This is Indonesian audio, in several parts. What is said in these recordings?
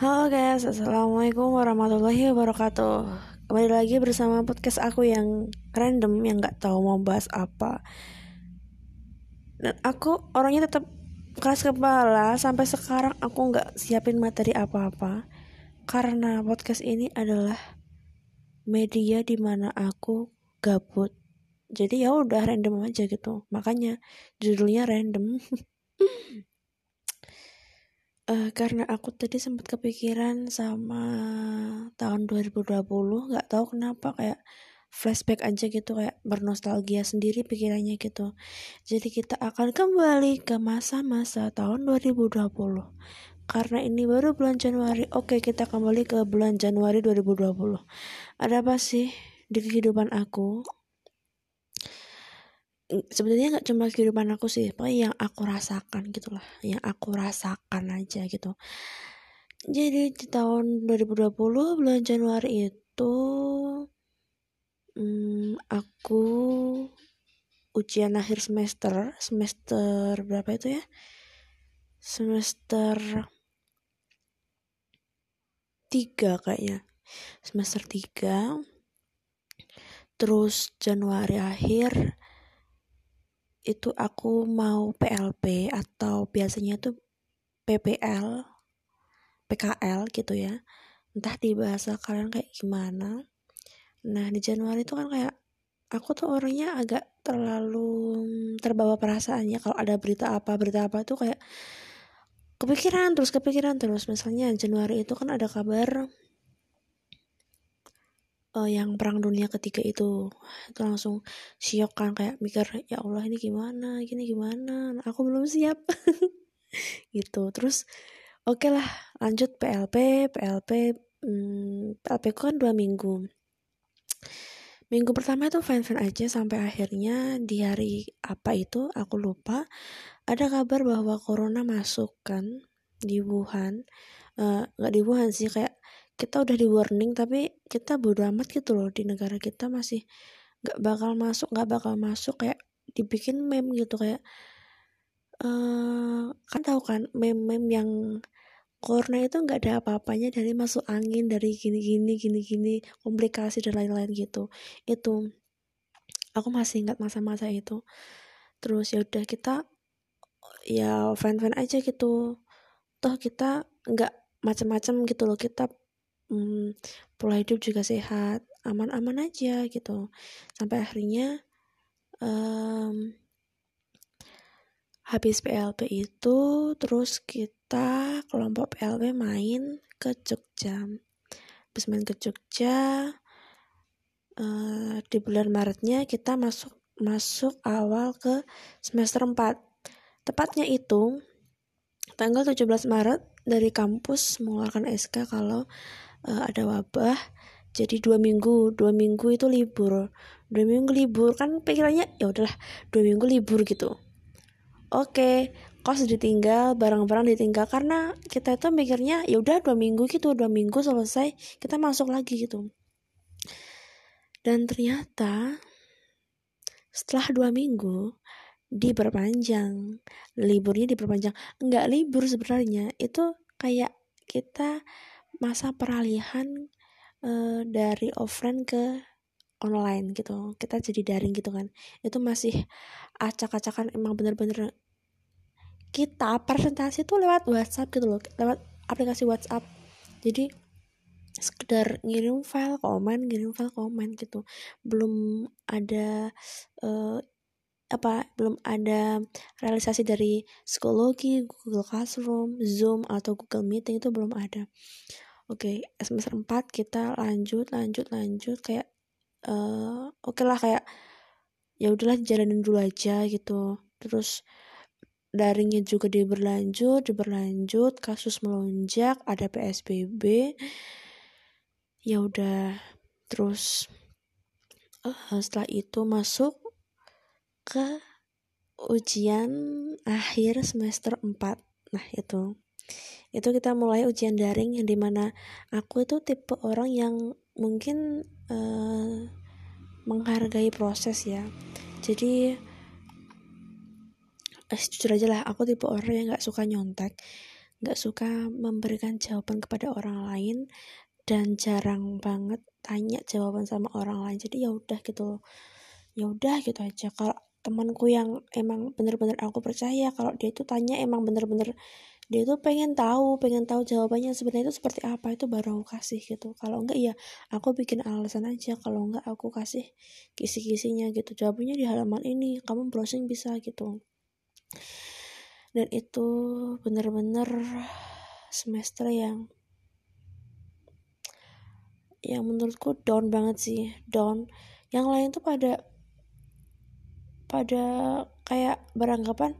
Halo guys, assalamualaikum warahmatullahi wabarakatuh. Kembali lagi bersama podcast aku yang random yang nggak tahu mau bahas apa. Dan aku orangnya tetap keras kepala sampai sekarang aku nggak siapin materi apa-apa karena podcast ini adalah media di mana aku gabut. Jadi ya udah random aja gitu. Makanya judulnya random. uh, karena aku tadi sempat kepikiran sama tahun 2020 nggak tahu kenapa kayak flashback aja gitu kayak bernostalgia sendiri pikirannya gitu. Jadi kita akan kembali ke masa-masa tahun 2020 karena ini baru bulan Januari oke kita kembali ke bulan Januari 2020 ada apa sih di kehidupan aku sebenarnya nggak cuma kehidupan aku sih pokoknya yang aku rasakan gitulah yang aku rasakan aja gitu. Jadi di tahun 2020 bulan Januari itu hmm, aku ujian akhir semester semester berapa itu ya? Semester tiga kayaknya. Semester tiga terus Januari akhir itu aku mau PLP atau biasanya itu PPL, PKL gitu ya. Entah di bahasa kalian kayak gimana. Nah, di Januari itu kan kayak aku tuh orangnya agak terlalu terbawa perasaannya kalau ada berita apa berita apa tuh kayak kepikiran terus kepikiran terus misalnya Januari itu kan ada kabar uh, yang perang dunia ketiga itu. Itu langsung siok kan kayak mikir ya Allah ini gimana? Gini gimana? Aku belum siap. Gitu. Terus oke okay lah lanjut PLP PLP hmm, PLP ku kan dua minggu. Minggu pertama itu fine fine aja sampai akhirnya di hari apa itu aku lupa ada kabar bahwa corona masuk kan di Wuhan. Eh, nggak uh, di Wuhan sih kayak kita udah di warning tapi kita bodo amat gitu loh di negara kita masih nggak bakal masuk nggak bakal masuk kayak dibikin meme gitu kayak uh, kan tahu kan meme-meme yang corona itu nggak ada apa-apanya dari masuk angin dari gini-gini gini-gini komplikasi dan lain-lain gitu. Itu aku masih ingat masa-masa itu. Terus ya udah kita ya fan-fan aja gitu. Toh kita nggak macam-macam gitu loh kita hmm, pola hidup juga sehat aman-aman aja gitu. Sampai akhirnya um, habis PLP itu terus kita kelompok PLP main ke Jogja. Habis main ke Jogja uh, di bulan Maretnya kita masuk masuk awal ke semester 4 tepatnya itu tanggal 17 Maret dari kampus mengeluarkan SK kalau uh, ada wabah. Jadi dua minggu dua minggu itu libur. Dua minggu libur kan pikirannya ya udahlah dua minggu libur gitu. Oke kos ditinggal barang-barang ditinggal karena kita itu mikirnya ya udah dua minggu gitu dua minggu selesai kita masuk lagi gitu. Dan ternyata setelah dua minggu diperpanjang. Liburnya diperpanjang. Nggak libur sebenarnya itu kayak kita masa peralihan uh, dari offline ke online gitu. Kita jadi daring gitu kan. Itu masih acak-acakan emang bener-bener kita presentasi tuh lewat WhatsApp gitu loh lewat aplikasi WhatsApp. Jadi sekedar ngirim file komen ngirim file komen gitu. Belum ada uh, apa belum ada realisasi dari psikologi Google Classroom Zoom atau Google Meeting itu belum ada Oke, okay, semester 4 kita lanjut, lanjut, lanjut kayak uh, oke okay lah kayak ya udahlah jalanin dulu aja gitu. Terus daringnya juga diberlanjut, diberlanjut, kasus melonjak, ada PSBB. Ya udah, terus uh, setelah itu masuk ke ujian akhir semester 4. Nah, itu itu kita mulai ujian daring yang di mana aku itu tipe orang yang mungkin uh, menghargai proses ya. Jadi jujur aja lah aku tipe orang yang nggak suka nyontek nggak suka memberikan jawaban kepada orang lain dan jarang banget tanya jawaban sama orang lain. Jadi ya udah gitu ya udah gitu aja. Kalau temanku yang emang bener-bener aku percaya kalau dia itu tanya emang bener-bener dia tuh pengen tahu pengen tahu jawabannya sebenarnya itu seperti apa itu baru aku kasih gitu. Kalau enggak ya aku bikin alasan aja. Kalau enggak aku kasih kisi-kisinya gitu. Jawabannya di halaman ini kamu browsing bisa gitu. Dan itu bener-bener semester yang yang menurutku down banget sih down. Yang lain tuh pada pada kayak beranggapan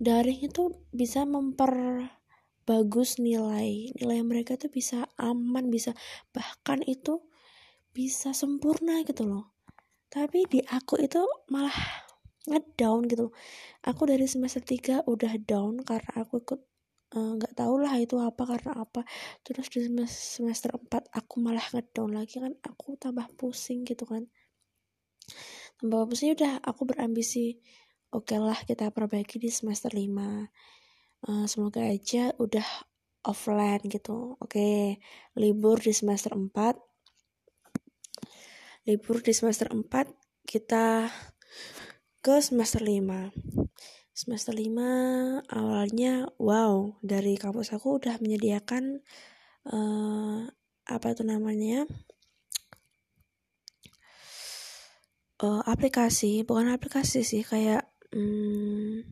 daring itu bisa memperbagus nilai nilai mereka tuh bisa aman bisa bahkan itu bisa sempurna gitu loh. Tapi di aku itu malah ngedown gitu aku dari semester 3 udah down karena aku ikut eh, nggak uh, tahu lah itu apa karena apa. Terus di semester 4 aku malah ngedown lagi kan aku tambah pusing gitu kan. Tambah sih udah aku berambisi oke okay lah kita perbaiki di semester 5 uh, eh, semoga aja udah offline gitu. Oke okay, libur di semester 4 libur di semester 4 kita ke semester 5 semester 5 awalnya wow dari kampus aku udah menyediakan uh, apa itu namanya? Uh, aplikasi bukan aplikasi sih kayak hmm,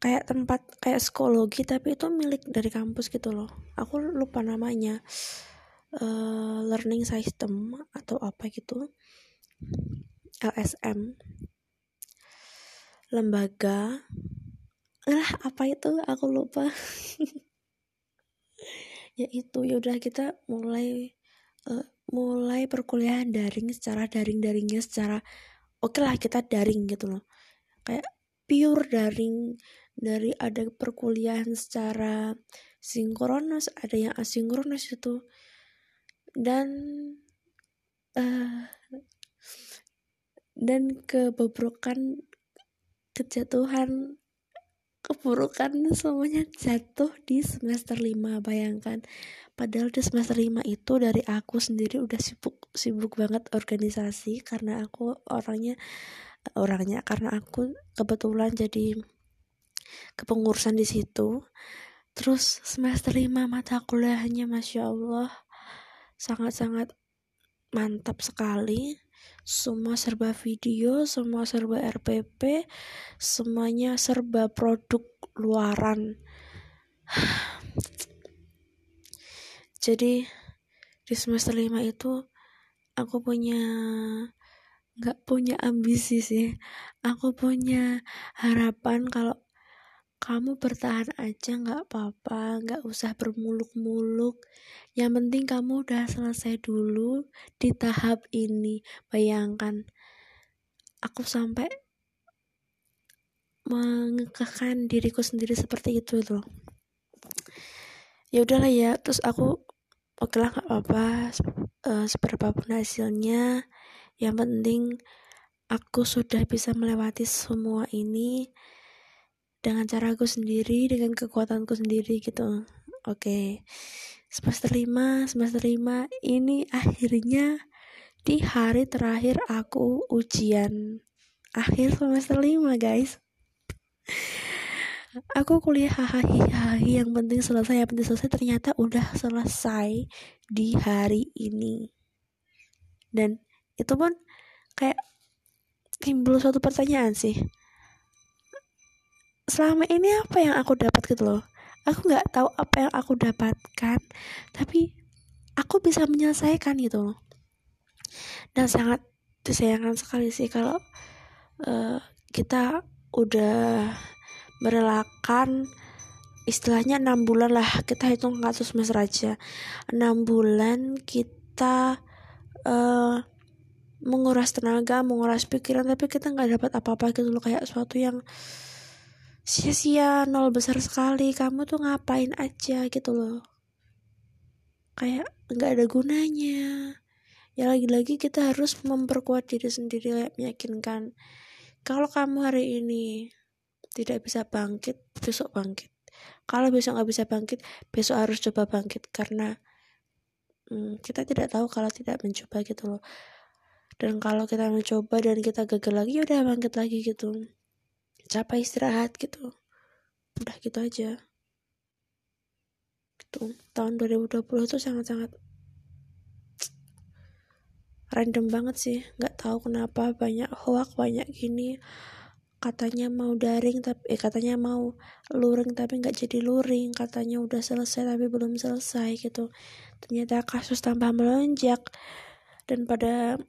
kayak tempat kayak psikologi tapi itu milik dari kampus gitu loh. Aku lupa namanya. Uh, learning system atau apa gitu. LSM lembaga. Lah apa itu? Aku lupa. Ya itu ya kita mulai uh, mulai perkuliahan daring secara daring-daringnya secara oke lah kita daring gitu loh. Kayak pure daring dari ada perkuliahan secara sinkronus ada yang asinkronus itu. Dan uh, dan kebobrokan kejatuhan keburukan semuanya jatuh di semester 5 bayangkan. Padahal di semester 5 itu dari aku sendiri udah sibuk sibuk banget organisasi karena aku orangnya orangnya karena aku kebetulan jadi kepengurusan di situ. Terus semester 5 mata kuliahnya masya Allah sangat-sangat mantap sekali semua serba video semua serba RPP semuanya serba produk luaran. Jadi di semester 5 itu aku punya nggak punya ambisi sih. Aku punya harapan kalau kamu bertahan aja nggak apa-apa nggak usah bermuluk-muluk. Yang penting kamu udah selesai dulu di tahap ini. Bayangkan aku sampai mengekahkan diriku sendiri seperti itu loh. Ya udahlah ya terus aku oke lah nggak apa-apa uh, seberapapun hasilnya. Yang penting aku sudah bisa melewati semua ini dengan caraku sendiri dengan kekuatanku sendiri gitu. Oke okay. semester 5 semester 5 ini akhirnya di hari terakhir aku ujian akhir semester 5 guys. Aku kuliah hahaha yang penting selesai yang penting selesai ternyata udah selesai di hari ini. Dan itu pun kayak timbul suatu pertanyaan sih selama ini apa yang aku dapat gitu loh. Aku nggak tahu apa yang aku dapatkan tapi aku bisa menyelesaikan gitu loh. Dan sangat disayangkan sekali sih kalau uh, kita udah merelakan istilahnya enam bulan lah kita hitung kasus semester aja. Enam bulan kita uh, menguras tenaga menguras pikiran tapi kita nggak dapat apa-apa gitu loh. Kayak suatu yang sia-sia nol besar sekali. Kamu tuh ngapain aja gitu loh. Kayak nggak ada gunanya. Ya lagi-lagi kita harus memperkuat diri sendiri meyakinkan kalau kamu hari ini tidak bisa bangkit besok bangkit. Kalau besok nggak bisa bangkit besok harus coba bangkit. Karena hmm, kita tidak tahu kalau tidak mencoba gitu loh. Dan kalau kita mencoba dan kita gagal lagi ya udah bangkit lagi gitu capek istirahat gitu. Udah gitu aja. Gitu. Tahun 2020 tuh sangat-sangat random banget sih. Nggak tahu kenapa banyak hoax banyak gini. Katanya mau daring tapi eh, katanya mau luring tapi nggak jadi luring. Katanya udah selesai tapi belum selesai gitu. Ternyata kasus tambah melonjak. Dan pada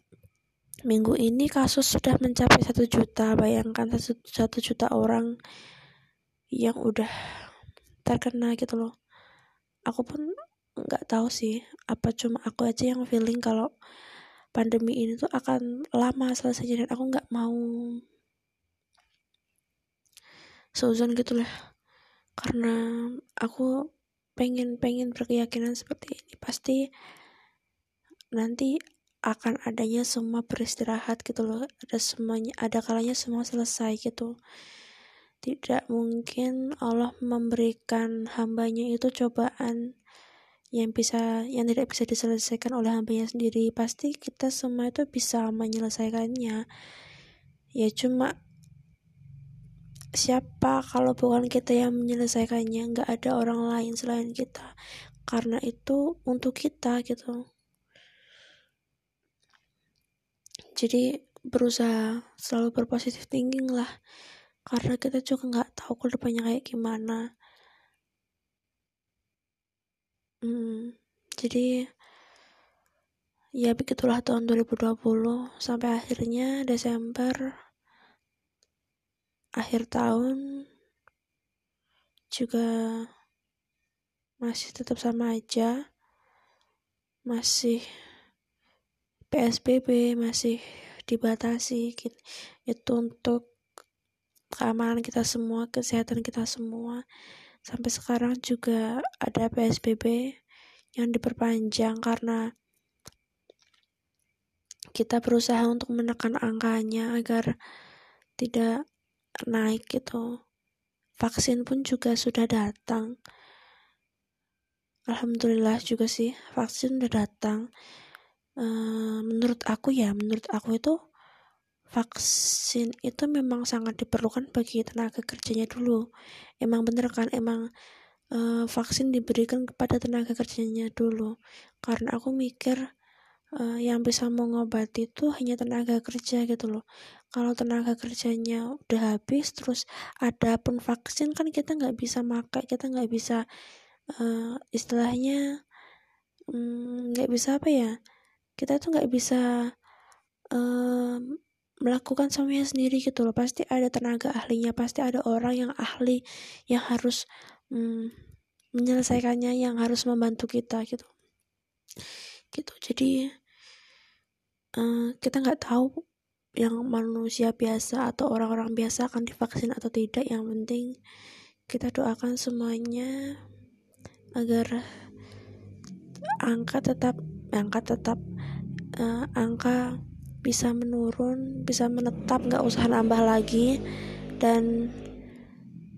minggu ini kasus sudah mencapai satu juta. Bayangkan satu, juta orang yang udah terkena gitu loh. Aku pun nggak tahu sih apa cuma aku aja yang feeling kalau pandemi ini tuh akan lama selesainya dan aku nggak mau seuzon gitu lah karena aku pengen pengen berkeyakinan seperti ini. Pasti nanti akan adanya semua beristirahat gitu loh ada semuanya ada kalanya semua selesai gitu. Tidak mungkin Allah memberikan hambanya itu cobaan yang bisa yang tidak bisa diselesaikan oleh hambanya sendiri. Pasti kita semua itu bisa menyelesaikannya. Ya cuma siapa kalau bukan kita yang menyelesaikannya? Nggak ada orang lain selain kita. Karena itu untuk kita gitu jadi berusaha selalu berpositif thinking lah. Karena kita juga nggak tahu ke depannya kayak gimana. Hmm, jadi ya begitulah tahun 2020 sampai akhirnya Desember akhir tahun juga masih tetap sama aja. Masih PSBB masih dibatasi gitu. itu untuk keamanan kita semua kesehatan kita semua. Sampai sekarang juga ada PSBB yang diperpanjang karena kita berusaha untuk menekan angkanya agar tidak naik gitu. Vaksin pun juga sudah datang. Alhamdulillah juga sih vaksin udah datang e, menurut aku ya menurut aku itu vaksin itu memang sangat diperlukan bagi tenaga kerjanya dulu. Emang bener kan? Emang e, vaksin diberikan kepada tenaga kerjanya dulu. Karena aku mikir uh, yang bisa mengobati itu hanya tenaga kerja gitu loh. Kalau tenaga kerjanya udah habis terus ada pun vaksin kan kita nggak bisa makai kita nggak bisa uh, istilahnya mm, nggak mm, bisa apa ya kita tuh nggak bisa uh, melakukan semuanya sendiri gitu loh. Pasti ada tenaga ahlinya pasti ada orang yang ahli yang harus mm, menyelesaikannya yang harus membantu kita gitu. Gitu. Jadi uh, kita nggak tahu yang manusia biasa atau orang-orang biasa akan divaksin atau tidak. Yang penting kita doakan semuanya agar angka tetap angka tetap uh, angka bisa menurun bisa menetap nggak usah nambah lagi. Dan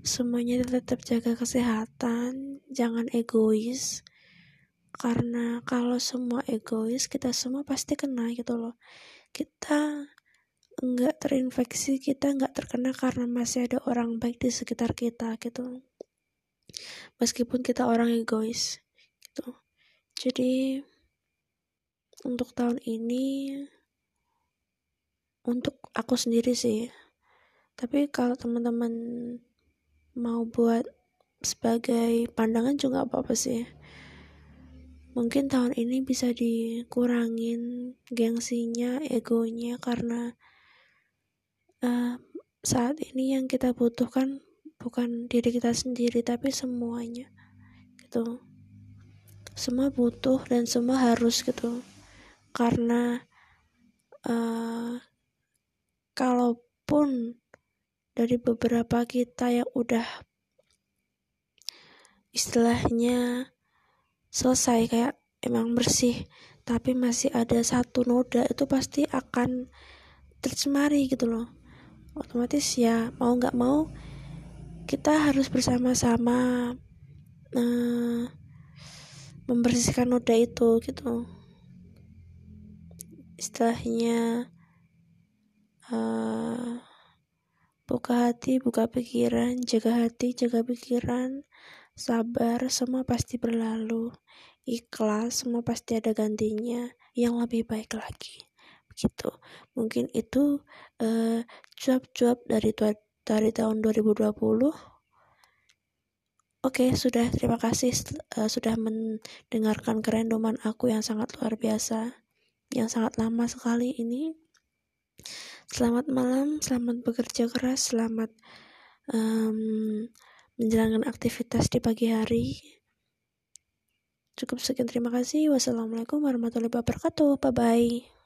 semuanya tetap jaga kesehatan jangan egois. Karena kalau semua egois kita semua pasti kena gitu loh. Kita nggak terinfeksi kita nggak terkena karena masih ada orang baik di sekitar kita gitu. Meskipun kita orang egois gitu. Jadi untuk tahun ini untuk aku sendiri sih. Tapi kalau teman-teman mau buat sebagai pandangan juga apa-apa sih. Mungkin tahun ini bisa dikurangin gengsinya egonya karena uh, saat ini yang kita butuhkan bukan diri kita sendiri tapi semuanya gitu. Semua butuh dan semua harus gitu karena uh, kalaupun dari beberapa kita yang udah istilahnya selesai kayak emang bersih tapi masih ada satu noda itu pasti akan tercemari gitu loh. Otomatis ya mau nggak mau kita harus bersama-sama uh, membersihkan noda itu gitu istilahnya uh, buka hati buka pikiran jaga hati jaga pikiran sabar semua pasti berlalu. Ikhlas semua pasti ada gantinya. Yang lebih baik lagi. Begitu. Mungkin itu uh, cuap-cuap dari dari tahun 2020 Oke, sudah. Terima kasih uh, sudah mendengarkan kerendoman aku yang sangat luar biasa, yang sangat lama sekali ini. Selamat malam, selamat bekerja keras, selamat um, menjalankan aktivitas di pagi hari. Cukup sekian terima kasih. Wassalamualaikum warahmatullahi wabarakatuh. Bye bye.